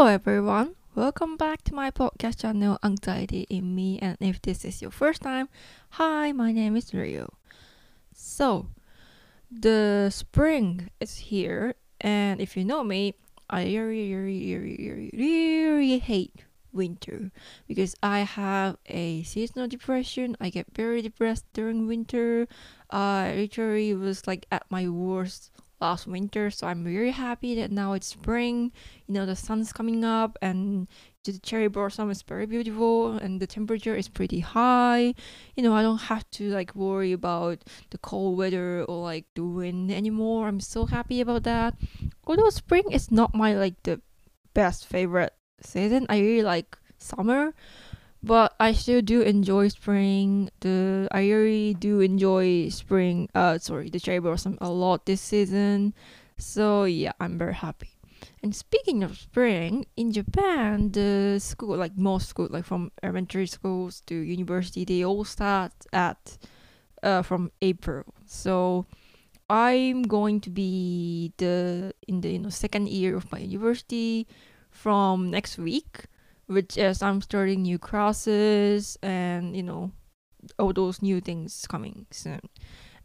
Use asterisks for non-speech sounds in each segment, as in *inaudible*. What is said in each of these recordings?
Hello everyone, welcome back to my podcast channel Anxiety in Me and if this is your first time, hi, my name is Rio. So, the spring is here and if you know me, I really, really, really, really, hate winter because I have a seasonal depression. I get very depressed during winter. I literally was like at my worst last winter, so I'm very happy that now it's spring. You know, the sun's coming up and the cherry blossom is very beautiful and the temperature is pretty high. You know, I don't have to like worry about the cold weather or like the wind anymore. I'm so happy about that. Although spring is not my like the best favorite season. I really like summer, but I still do enjoy spring. The I really do enjoy spring. Uh, sorry, the cherry blossom a lot this season. So yeah, I'm very happy. And speaking of spring, in Japan, the school, like most school, like from elementary schools to university, they all start at uh, from April. So I'm going to be the in the you know second year of my university from next week, which is I'm starting new classes and you know all those new things coming soon.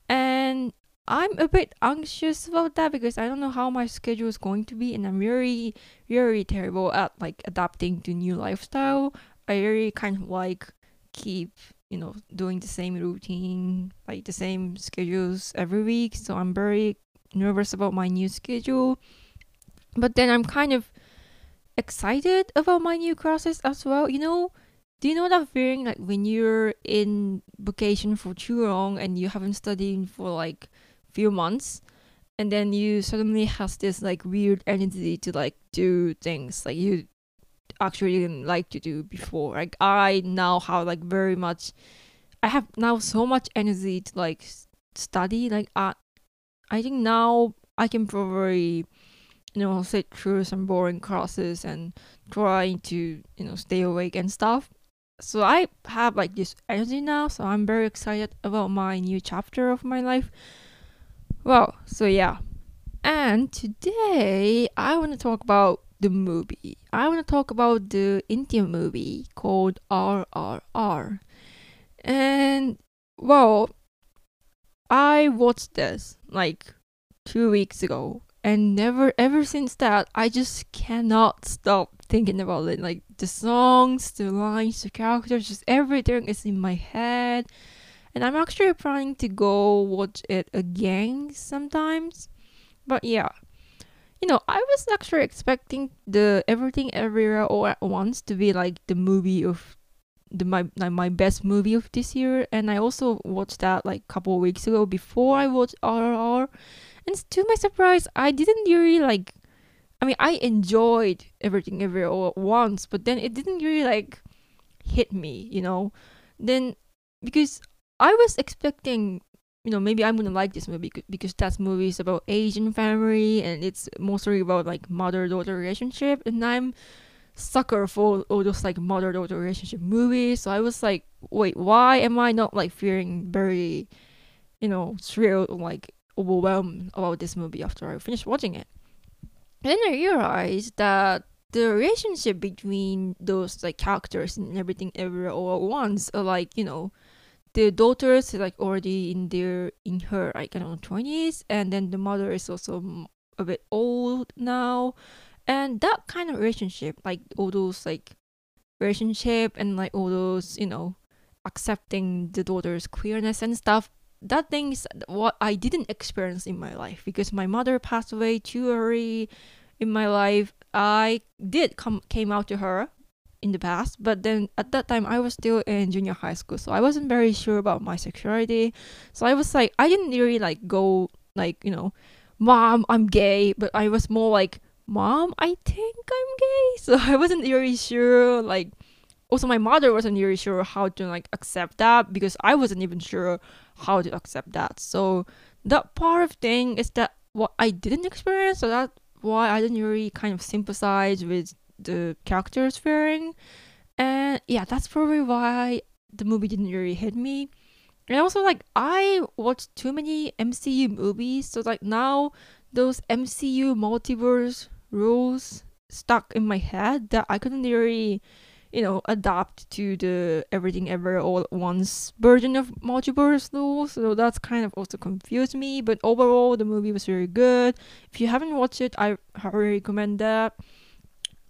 And I'm a bit anxious about that because I don't know how my schedule is going to be and I'm very very terrible at like adapting to new lifestyle. I really kind of like keep you know doing the same routine like the same schedules every week so i'm very nervous about my new schedule but then i'm kind of excited about my new classes as well. You know, do you know that feeling like when you're in vacation for too long and you haven't studied for like few months and then you suddenly has this like weird energy to like do things like you actually didn't like to do before. Like I now have like very much I have now so much energy to like study. Like I I think now I can probably you know sit through some boring classes and trying to you know stay awake and stuff. So i have like this energy now so i'm very excited about my new chapter of my life. Well so yeah. And today i want to talk about the movie. I want to talk about the indian movie called rrr and well i watched this like two weeks ago and never ever since that i just cannot stop thinking about it. Like the songs the lines the characters just everything is in my head. And i'm actually planning to go watch it again sometimes. But yeah. You know i was actually expecting the everything everywhere all at once to be like the movie of the my like my best movie of this year. And i also watched that like a couple of weeks ago before i watched rrr and to my surprise, I didn't really like. I mean, I enjoyed everything every once, but then it didn't really like hit me, you know. Then because I was expecting, you know, maybe I'm gonna like this movie because that movie is about Asian family and it's mostly about like mother-daughter relationship, and I'm sucker for all those like mother-daughter relationship movies. So I was like, wait, why am I not like feeling very, you know, thrilled like overwhelmed about this movie after I finished watching it. Then I realized that the relationship between those like characters and everything everywhere all at once are like, you know, the daughters like already in their in her like I don't know twenties, and then the mother is also a bit old now, and that kind of relationship, like all those like relationship and like all those you know accepting the daughter's queerness and stuff that thing is what I didn't experience in my life because my mother passed away too early in my life. I did come came out to her in the past, but then at that time I was still in junior high school, so I wasn't very sure about my sexuality. So I was like, I didn't really like go like you know, mom, I'm gay, but I was more like, mom, I think I'm gay. *laughs* So I wasn't really sure like also my mother wasn't really sure how to like accept that because I wasn't even sure how to accept that. So that part of thing is that what I didn't experience, so that's why I didn't really kind of sympathize with the characters fearing. And yeah, that's probably why the movie didn't really hit me. And also like I watched too many MCU movies, so like now those MCU multiverse rules stuck in my head that I couldn't really, you know, adapt to the everything ever all at once version of multiverse rules. So that's kind of also confused me. But overall, the movie was very good. If you haven't watched it, I highly recommend that.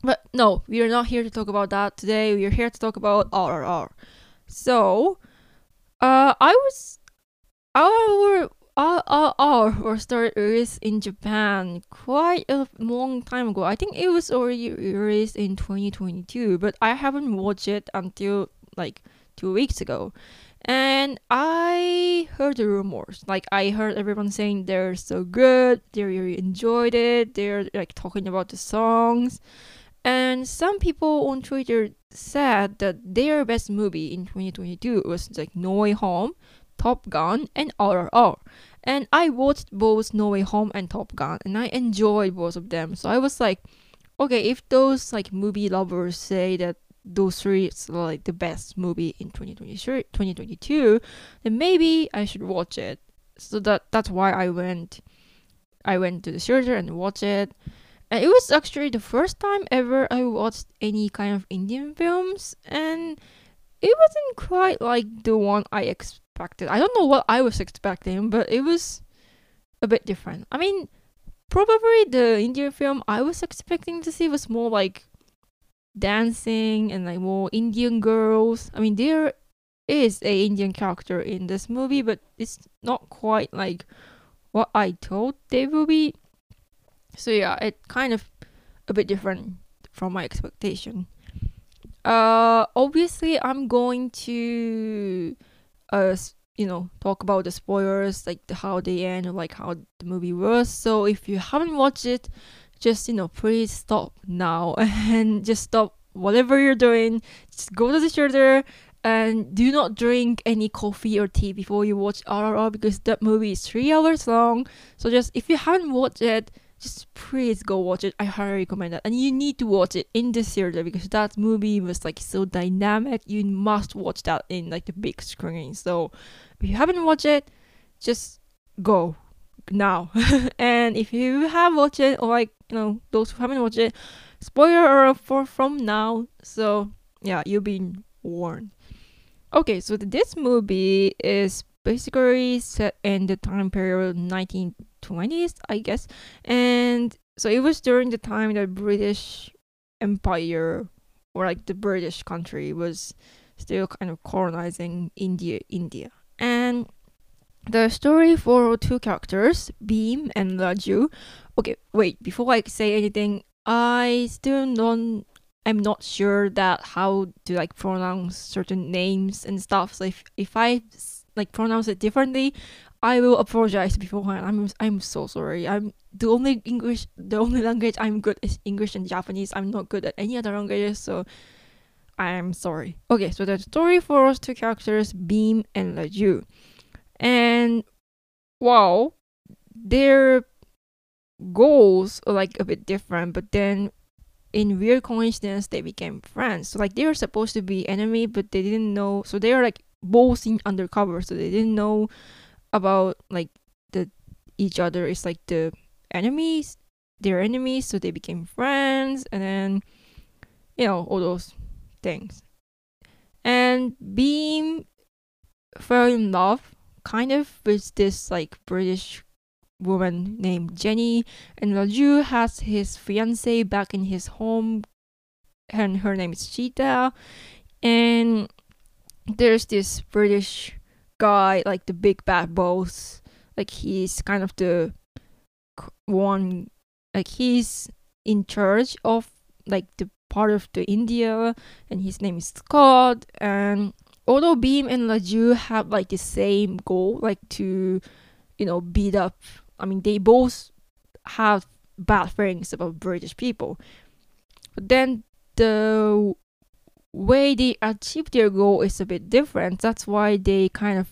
But no, we are not here to talk about that today. We are here to talk about RRR. So, uh, I was our RRR was started released in Japan quite a long time ago. I think it was already released in 2022, but I haven't watched it until like two weeks ago. And I heard the rumors. Like I heard everyone saying they're so good, they really enjoyed it, they're like talking about the songs. And some people on Twitter said that their best movie in 2022 was like No Home, Top Gun, and RRR. And I watched both No Way Home and Top Gun, and I enjoyed both of them. So I was like, okay, if those like movie lovers say that those three is like the best movie in 2023, 2022, then maybe I should watch it. So that that's why I went. I went to the theater and watched it. And it was actually the first time ever I watched any kind of Indian films, and it wasn't quite like the one I expected. I don't know what I was expecting, but it was a bit different. I mean, probably the Indian film I was expecting to see was more like dancing and like more Indian girls. I mean, there is a Indian character in this movie, but it's not quite like what I thought they will be. So yeah, it kind of a bit different from my expectation. Uh, obviously, I'm going to, uh, you know, talk about the spoilers, like the, how they end, or like how the movie was. So if you haven't watched it, just you know, please stop now *laughs* and just stop whatever you're doing. Just go to the theater and do not drink any coffee or tea before you watch RRR because that movie is three hours long. So just if you haven't watched it just please go watch it. I highly recommend that. And you need to watch it in the theater because that movie was like so dynamic. You must watch that in like the big screen. So if you haven't watched it, just go now. *laughs* and if you have watched it or like you know those who haven't watched it, spoiler for from now. So yeah, you've been warned. Okay, so this movie is basically set in the time period 1920s, I guess. And so it was during the time that British Empire or like the British country was still kind of colonizing India India. And the story for two characters, Bhim and Raju. Okay, wait, before I say anything, I still don't I'm not sure that how to like pronounce certain names and stuff. So if if I like pronounce it differently, I will apologize beforehand. I'm I'm so sorry. I'm the only English the only language I'm good is English and Japanese. I'm not good at any other languages, so I'm sorry. Okay, so the story for follows two characters, Bhim and Raju. And wow, their goals are like a bit different, but then in weird coincidence they became friends. So like they were supposed to be enemy, but they didn't know so they are like both in undercover, so they didn't know about like the each other is like the enemies, their enemies, so they became friends, and then you know all those things. And Bhim fell in love kind of with this like British woman named Jenny, and Raju has his fiance back in his home, and her name is Sita, and there's this British guy, like the big bad boss. Like he's kind of the one, like he's in charge of like the part of the India, and his name is Scott. And although Bhim and Raju have like the same goal, like to, you know, beat up. I mean, they both have bad things about British people. But then the way they achieve their goal is a bit different. That's why they kind of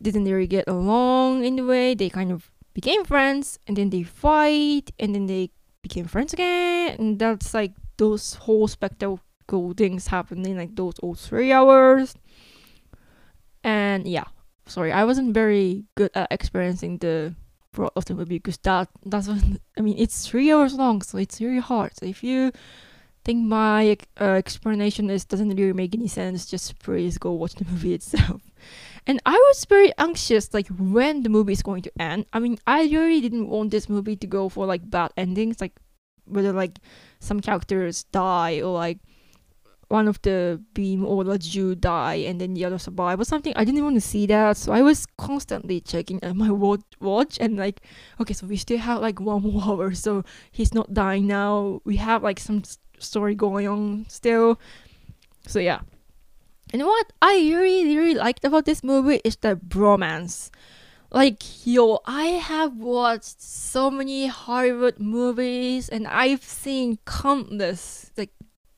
didn't really get along in the way. They kind of became friends and then they fight and then they became friends again. And that's like those whole spectacle things happening like those all three hours. And yeah, sorry, I wasn't very good at experiencing the plot of the movie because that that's what *laughs* I mean. It's three hours long, so it's really hard. So if you think my uh, explanation is doesn't really make any sense, just please go watch the *laughs* movie itself. And I was very anxious, like when the movie is going to end. I mean, I really didn't want this movie to go for like bad endings, like whether like some characters die or like one of the Bhim or Raju die and then the other survive or something. I didn't want to see that, so I was constantly checking at my watch and like, okay, so we still have like *laughs* one more hour, so he's not dying now. We have like some story going on still. So yeah. And what I really really liked about this movie is the bromance. Like yo, I have watched so many Hollywood movies and I've seen countless like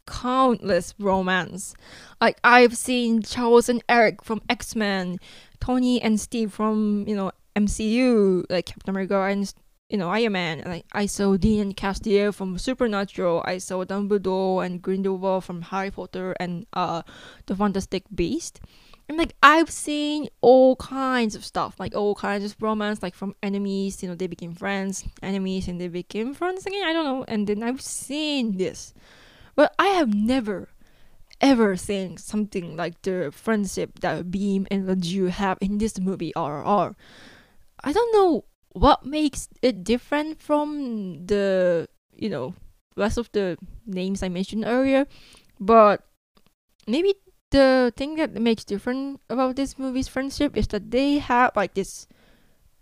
countless romance. Like I've seen Charles and Eric from X Men, Tony and Steve from you know MCU, like Captain America and you know Iron Man. Like I saw Dean and Castiel from Supernatural. I saw Dumbledore and Grindelwald from Harry Potter and uh the Fantastic Beast. And like I've seen all kinds of stuff, like all kinds of romance, like from enemies, you know, they became friends, enemies, and they became friends again. I don't know. And then I've seen this but I have never ever seen something like the friendship that Bhim and Raju have in this movie RRR. I don't know what makes it different from the you know rest of the names I mentioned earlier, but maybe the thing that makes different about this movie's friendship is that they have like this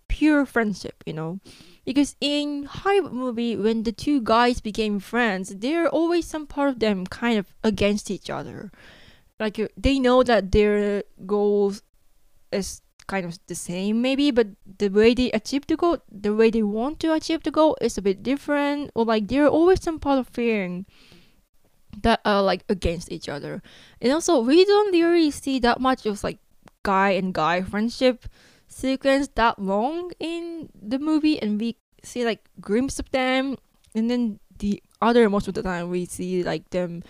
pure friendship, you know. Because in Hollywood movie, when the two guys became friends, there are always some part of them kind of against each other. Like uh, they know that their goals is kind of the same maybe, but the way they achieve the goal, the way they want to achieve the goal is a bit different. Or like there are always some part of fearing that are like against each other. And also we don't really see that much of like guy and guy friendship sequence that long in the movie and we see like glimpses of them and then the other most of the time we see like them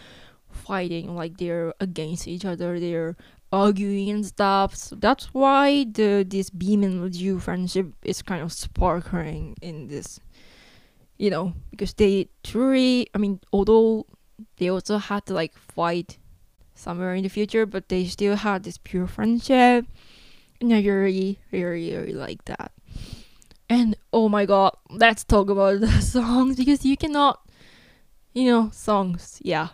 fighting like they're against each other they're arguing and stuff so that's why the this Bhim and Jew friendship is kind of sparkling in this you know because they truly i mean although they also had to like fight somewhere in the future but they still had this pure friendship and I really, really, really like that. And oh my god, let's talk about *laughs* the songs because you cannot, you know, songs. Yeah.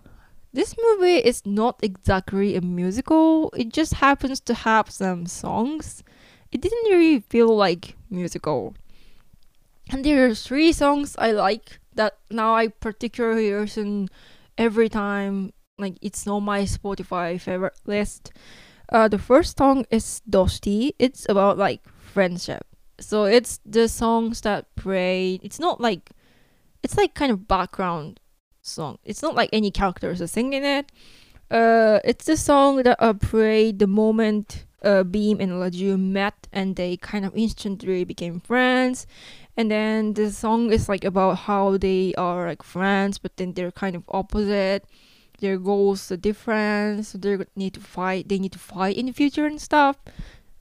This movie is not exactly a musical, it just happens to have some songs. It didn't really feel like musical. And there are three songs I like that now I particularly listen every time like it's on my Spotify favorite list. Uh, the first song is Dosti. It's about like friendship. So it's the songs that pray. It's not like, it's like kind of background song. It's not like any characters are singing it. Uh, it's the song that uh, pray the moment uh, Beam and Laju met and they kind of instantly became friends. And then the song is like about how they are like friends, but then they're kind of opposite their goals are different so they need to fight they need to fight in the future and stuff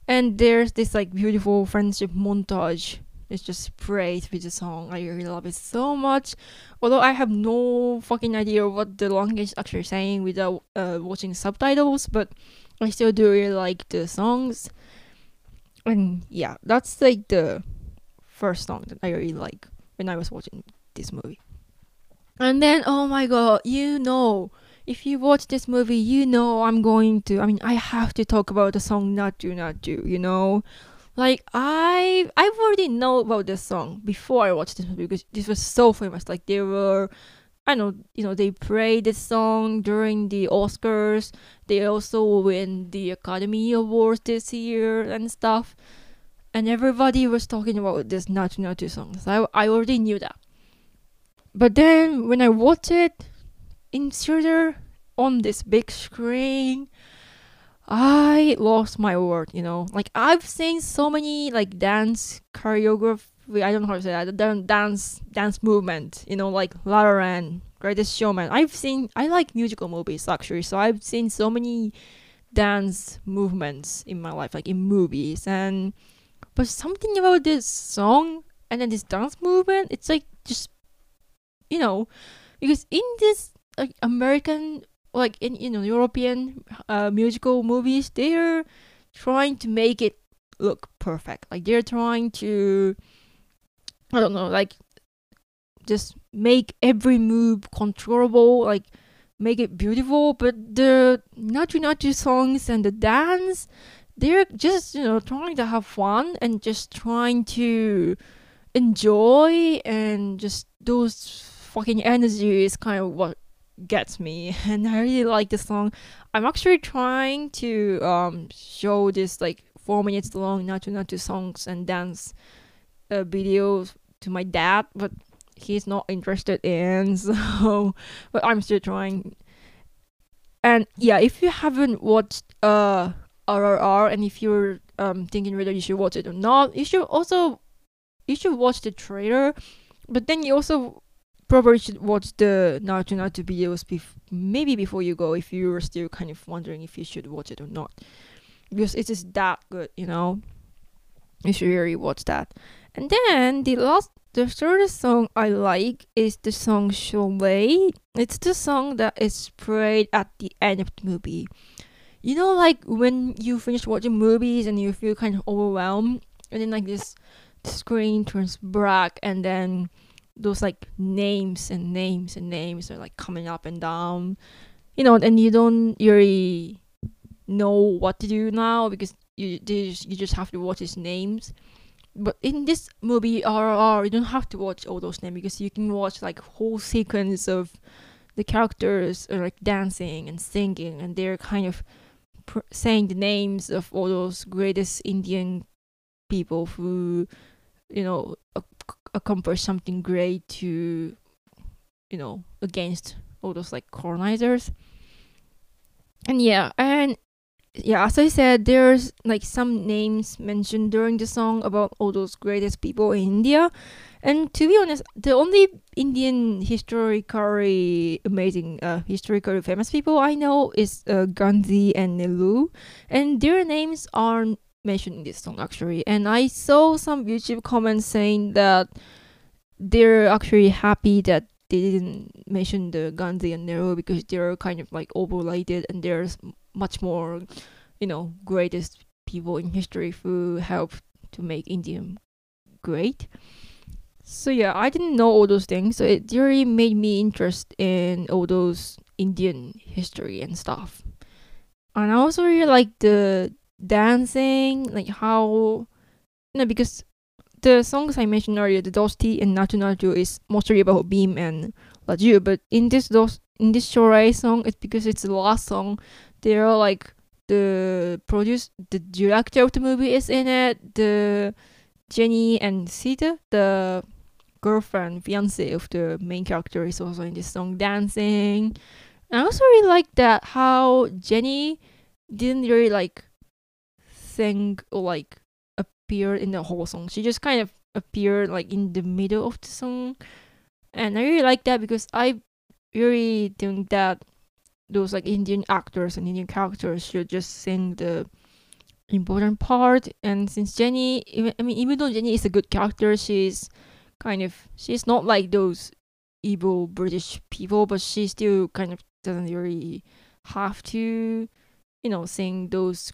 and there's this like beautiful friendship montage it's just praised with the song i really love it so much although i have no fucking idea what the language is actually saying without uh, watching subtitles but i still do really like the songs and yeah that's like the first song that i really like when i was watching this movie and then oh my god you know if you watch this movie, you know I'm going to. I mean, I have to talk about the song "Naatu Naatu." You know, like I I've already know about this song before I watched this movie because this was so famous. Like there were, I know, you know, they played this song during the Oscars. They also win the Academy Awards this year and stuff. And everybody was talking about this "Naatu Naatu" song. So I I already knew that. But then when I watched it, in theater on this big screen I lost my word, you know. Like I've seen so many like dance choreography. I don't know how to say that. Dance dance movement, you know, like La La Land, Greatest Showman. I've seen. I like musical movies actually, so I've seen so many dance movements in my life, like in movies. And but something about this song and then this dance movement. It's like just you know, because in this like American like in you know European uh, musical movies, they're trying to make it look perfect. Like they're trying to I don't know, like just make every move controllable, like make it beautiful. But the Naatu Naatu songs and the dance, they're just, you know, trying to have fun and just trying to enjoy and just those fucking energy is kind of what gets me *laughs* and I really like the song. I'm actually trying to um show this like four minutes long Naatu Naatu songs and dance uh, videos to my dad, but he's not interested in. *laughs* So, but I'm still trying. And yeah, if you haven't watched uh RRR and if you're um thinking whether you should watch it or not, you should also you should watch the trailer. But then you also probably should watch the Naatu Naatu videos bef- maybe before you go if you're still kind of wondering if you should watch it or not. Because it is that good, you know. You should really watch that. And then the last the third song I like is the song Sholay. It's the song that is played at the end of the movie. You know, like when you finish watching movies and you feel kind of overwhelmed, and then like this screen turns black, and then those like names and names and names are like coming up and down, you know, and you don't really know what to do now because you you just have to watch his names. But in this movie RRR, you don't have to watch all those names because you can watch like whole sequence of the characters are like dancing and singing, and they're kind of pr- saying the names of all those greatest Indian people who, you know, ac- accomplished something great to, you know, against all those like colonizers. And yeah, and yeah, as I said, there's like some names mentioned during the song about all those greatest people in India. And to be honest, the only Indian historically amazing, uh, historically famous people I know is uh, Gandhi and Nehru, and their names aren't mentioned in this song actually. And I saw some YouTube comments saying that they're actually happy that they didn't mention the Gandhi and Nehru because they're kind of like overrated and there's much more, you know, greatest people in history who helped to make India great. So yeah, I didn't know all those things, so it really made me interested in all those Indian history and stuff. And I also really like the dancing, like how know, because the songs I mentioned earlier, the Dosti and Naatu Naatu is mostly about Bhim and Raju, but in this dos in this Sholay song, it's because it's the last song they're like the produce the director of the movie is in it the jenny and sita the girlfriend fiance of the main character is also in this song dancing. And i also really like that how jenny didn't really like or like appeared in the whole song she just kind of appeared like in the middle of the song and i really like that because i really think that those like Indian actors and Indian characters should just sing the important part. And since Jenny, even, I mean, even though Jenny is a good character, she's kind of she's not like those evil British people, but she still kind of doesn't really have to, you know, sing those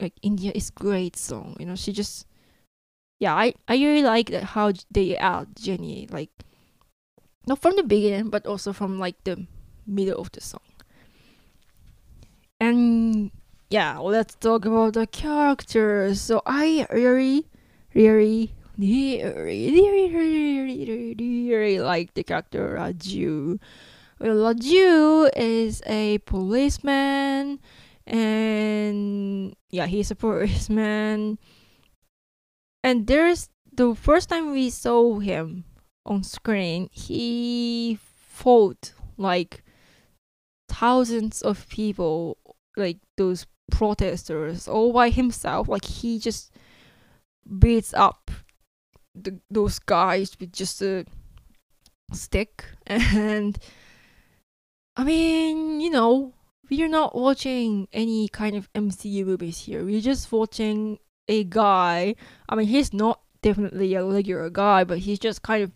like India is great song. You know, she just yeah, I I really like how they add Jenny like not from the beginning, but also from like the middle of the song. And yeah, let's talk about the characters. So I really, really, really, really, really, really, really like the character Raju. Well, Raju is a policeman, and yeah, he's a policeman. *laughs* And there's the first time we saw him on screen, he fought like thousands of people like those protesters all by himself. Like he just beats up the, those guys with just a stick *laughs* and I mean, you know, we're not watching any kind of MCU movies here. We're just watching a guy. I mean, he's not definitely a regular guy, but he's just kind of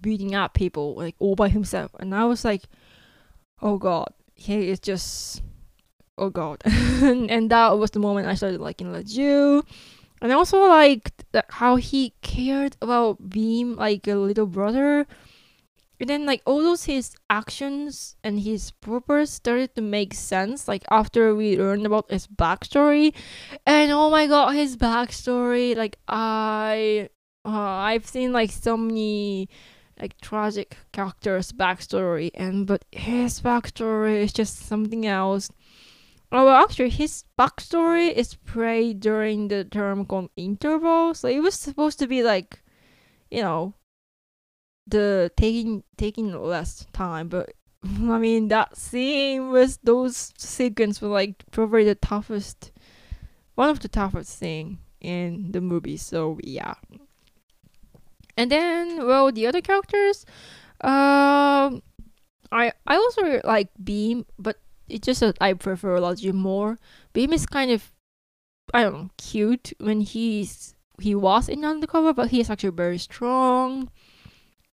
beating up people like all by himself. And I was like, oh god, he is just oh god. *laughs* and that was the moment I started liking Laju. And I also liked how he cared about Bhim like a little brother. And then like all those his actions and his purpose started to make sense like after we learned about his backstory. And oh my god, his backstory, like I uh, I've seen like so many like tragic characters backstory. And but his backstory is just something else. Oh, well, actually, his backstory is played during the term called interval, so it was supposed to be like, you know, the taking taking less time. But *laughs* I mean, that scene was those sequence were like probably the toughest, one of the toughest thing in the movie. So yeah. And then, well, the other characters, um, I I also like Bhim, but it's just that I prefer Laju more. Bhim is kind of I don't know, cute when he's he was in undercover, but he's actually very strong.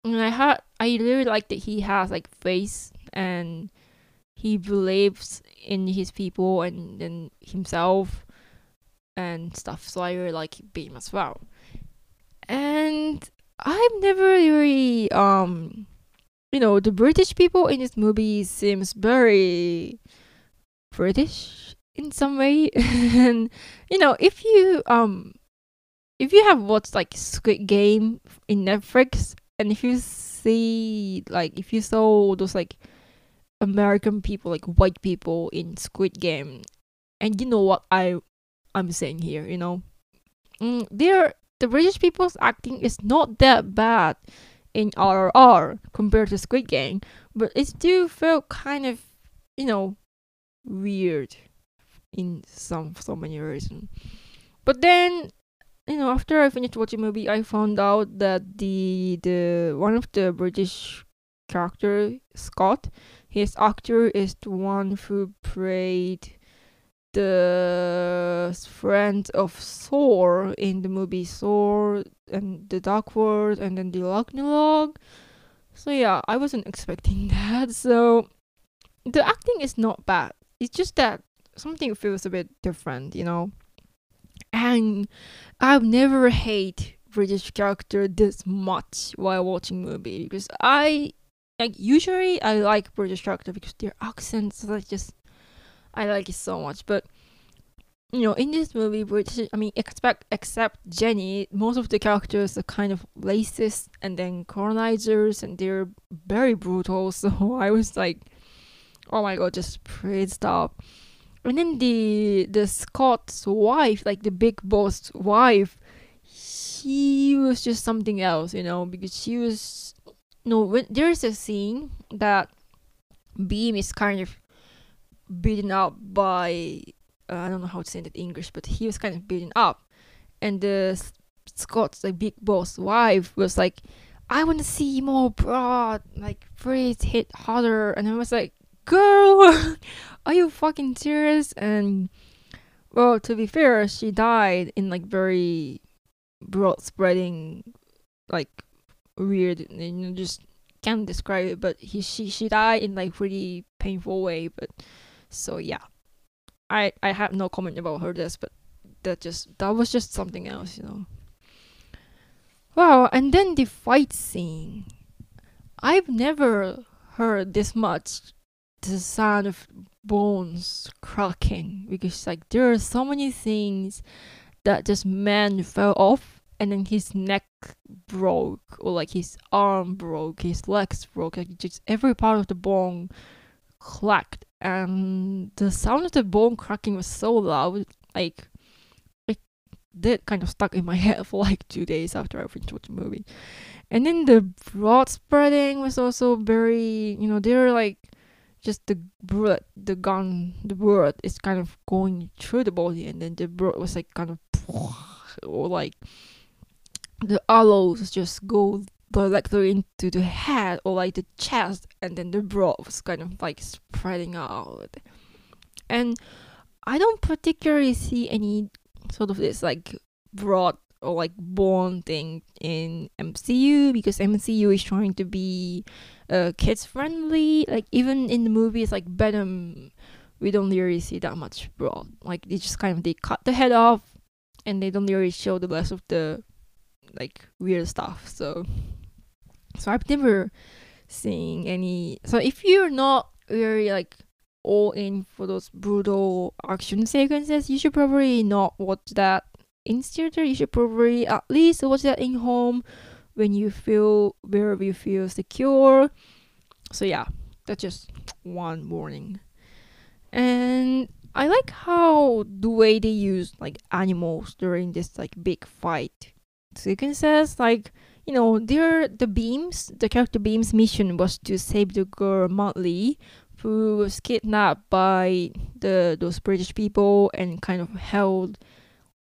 And I had I really like that he has like face and he believes in his people and in himself and stuff. So I really like Bhim as well. And I've never really um you know, the British people in this movie seems very British in some way. *laughs* and you know, if you um if you have watched like Squid Game in Netflix and if you see like if you saw those like American people like white people in Squid Game and you know what I I'm saying here, you know. Mm, they're the British people's acting is not that bad in RRR compared to Squid Game, but it still felt kind of, you know, weird in some so many reasons. But then, you know, after I finished watching the movie, I found out that the the one of the British character Scott, his actor is the one who played the friend of Thor in the movie Thor and the Dark World and then the Ragnarok. So yeah, I wasn't expecting *laughs* that. So the acting is not bad. It's just that something feels a bit different, you know. I've never hate British character this much while watching movie because I like usually I like British character because their accents are just I like it so much. But you know, in this movie, British, I mean, expect except Jenny, most of the characters are kind of racist and then colonizers, and they're very brutal. *laughs* So I was like, oh my god, just please stop. And then the the Scott's wife, like the big boss wife, she was just something else, you know, because she was no. When there's a scene that Bhim is kind of beaten up by uh, I don't know how to say it in English, but he was kind of beaten up, and the Scott's like big boss wife was like, "I want to see more broad, like freeze hit harder," and I was like, "Girl, *laughs* are you fucking serious?" And well, to be fair, she died in like very broad spreading, like weird, you know, just can't describe it. But he she she died in like pretty painful way, but so yeah, I I have no comment about her death, but that just that was just something else, you know. Wow, and then the fight scene. I've never heard this much the sound of bones cracking because like there are so many things that this man fell off and then his neck broke or like his arm broke, his legs broke, like just every part of the bone cracked and the sound of the bone cracking was so loud, like it did kind of stuck in my *laughs* head for like two days after I finished watching the movie. And then the broad spreading was also very, you know, they were like just the bullet, the gun, the bullet is kind of going through the body, and then the bullet was like kind of, *laughs* or like the arrows just go directly into the head or like the chest, and then the blood was kind of like spreading out. And I don't particularly see any sort of this like broad or like born thing in MCU because MCU is trying to be uh, kids friendly. Like even in the movies like Venom, we don't really see that much blood. Like they just kind of they cut the head off, and they don't really show the rest of the like weird stuff. So so I've never seen any. So if you're not very like all in for those brutal action sequences, you should probably not watch that in theater. You should probably at least watch that in home when you feel where you feel secure. So yeah, that's just one warning. And I like how the way they use like animals during this like big fight sequences, like you know, there the Bhim's, the character Bhim's mission was to save the girl Molly who was kidnapped by the those British people and kind of held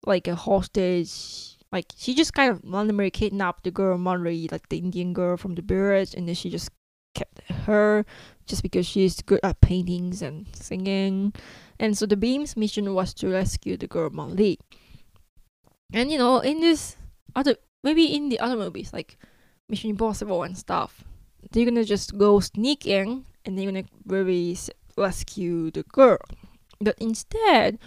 like a hostage. Like she just kind of randomly kidnapped the girl Monry, like the Indian girl from the village, and then she just kept her just because she's good at paintings and singing. And so the Bhim's mission was to rescue the girl Molly. And you know, in this other maybe in the other movies like Mission Impossible and stuff, they're gonna just go sneak in and they're gonna really rescue the girl. But instead,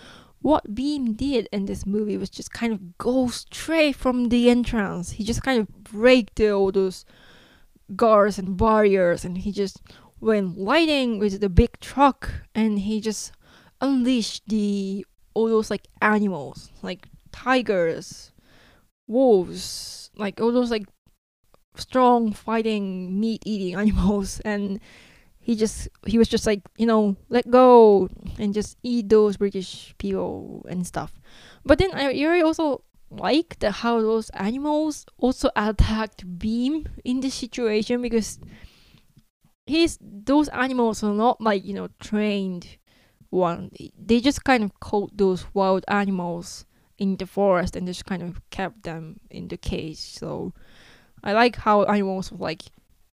what Bhim did in this movie was just kind of go straight from the entrance. He just kind of break the, all those guards and barriers, and he just went lighting with the big truck, and he just unleashed the all those like animals, like tigers, wolves, like all those like strong fighting meat eating *laughs* animals and he just he was just like you know let go and just eat those british people and stuff. But then i really also like the how those animals also attacked Bhim in this situation because he's those animals are not like you know trained one they just kind of caught those wild animals in the forest and just kind of kept them in the cage. So i like how animals were like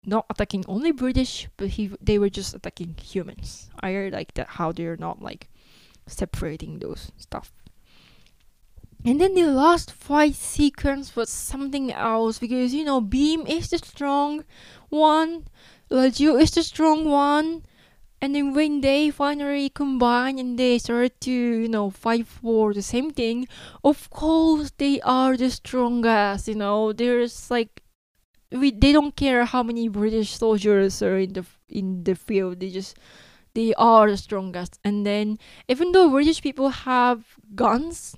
not attacking only British, but he they were just attacking humans. I really like that how they're not like separating those stuff. And then the last fight sequence was something else because you know Bhim is the strong one, Raju is the strong one, and then when they finally combine and they start to you know fight for the same thing, of course they are the strongest. You know there's like we they don't care how many British soldiers are in the in the field. They just they are the strongest. And then even though British people have guns,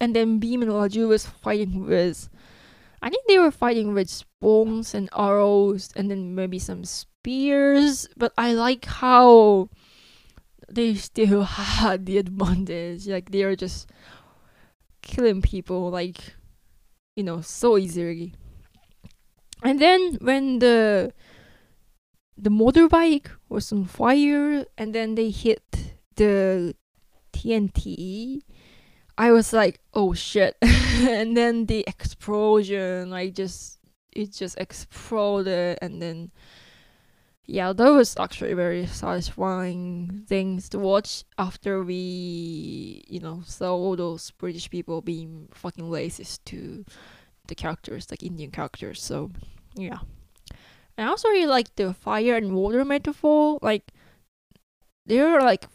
and then Bhim and Raju was fighting with, I think they were fighting with bombs and arrows, and then maybe some spears. But I like how they still *laughs* had the advantage. Like they are just killing people like you know so easily and then when the the motorbike was on fire and then they hit the TNT, I was like, oh shit. *laughs* and then the explosion, I just it just exploded and then yeah, that was actually very satisfying things to watch after we, you know, saw all those British people being fucking racist to the characters, like Indian characters. So yeah. And also really like the fire and water metaphor. Like there are like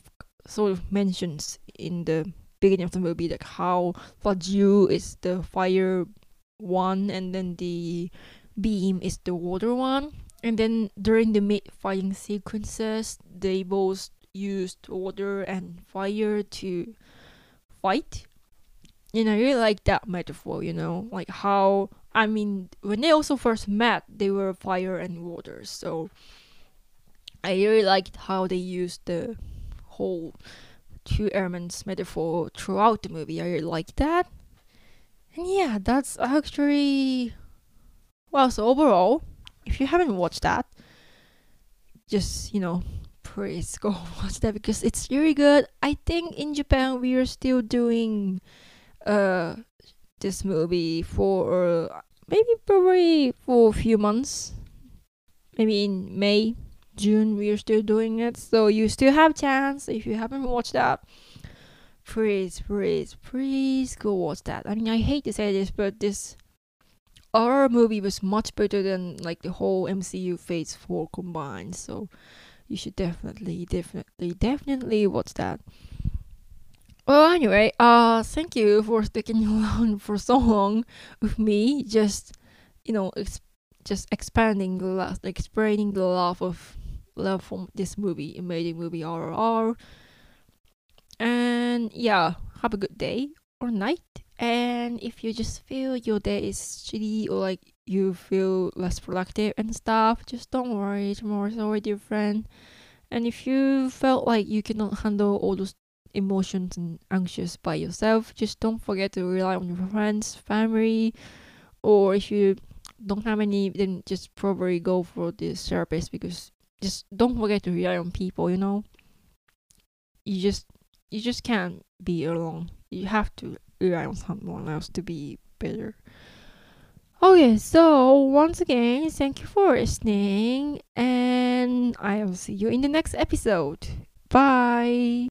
sort of mentions in the beginning of the movie like how Raju is the fire one and then the Bhim is the water one. And then during the mid fighting sequences they both used water and fire to fight. And I really like that metaphor, you know, like how I mean, when they also first met, they were fire and water. So I really liked how they used the whole two elements metaphor throughout the movie. I really liked that. And yeah, that's actually well. So overall, if you haven't watched that, just you know, please go *laughs* watch that because it's really good. I think in Japan we are still doing uh this movie for uh, maybe probably for a few months. Maybe in May, June we are still doing it. So you still have chance if you haven't watched that. please, please, please go watch that. I mean, I hate to say this, but this horror movie was much better than like the whole MCU Phase Four combined. So you should definitely, definitely, definitely watch that. Well, anyway, uh, thank you for sticking *laughs* around for so long with me. Just, you know, ex- just expanding the love, explaining the love of love from this movie, amazing movie RRR. And yeah, have a good day or night. And if you just feel your day is shitty or like you feel less productive and stuff, just don't worry. Tomorrow's already different. And if you felt like you cannot handle all those emotions and anxious by yourself, just don't forget to rely on your friends, family, or if you don't have any, then just probably go for the therapist because just don't forget to rely on people. You know, you just you just can't be alone. You have to rely on someone else to be better. Okay, so once again, thank you for listening, and I will see you in the next episode. Bye.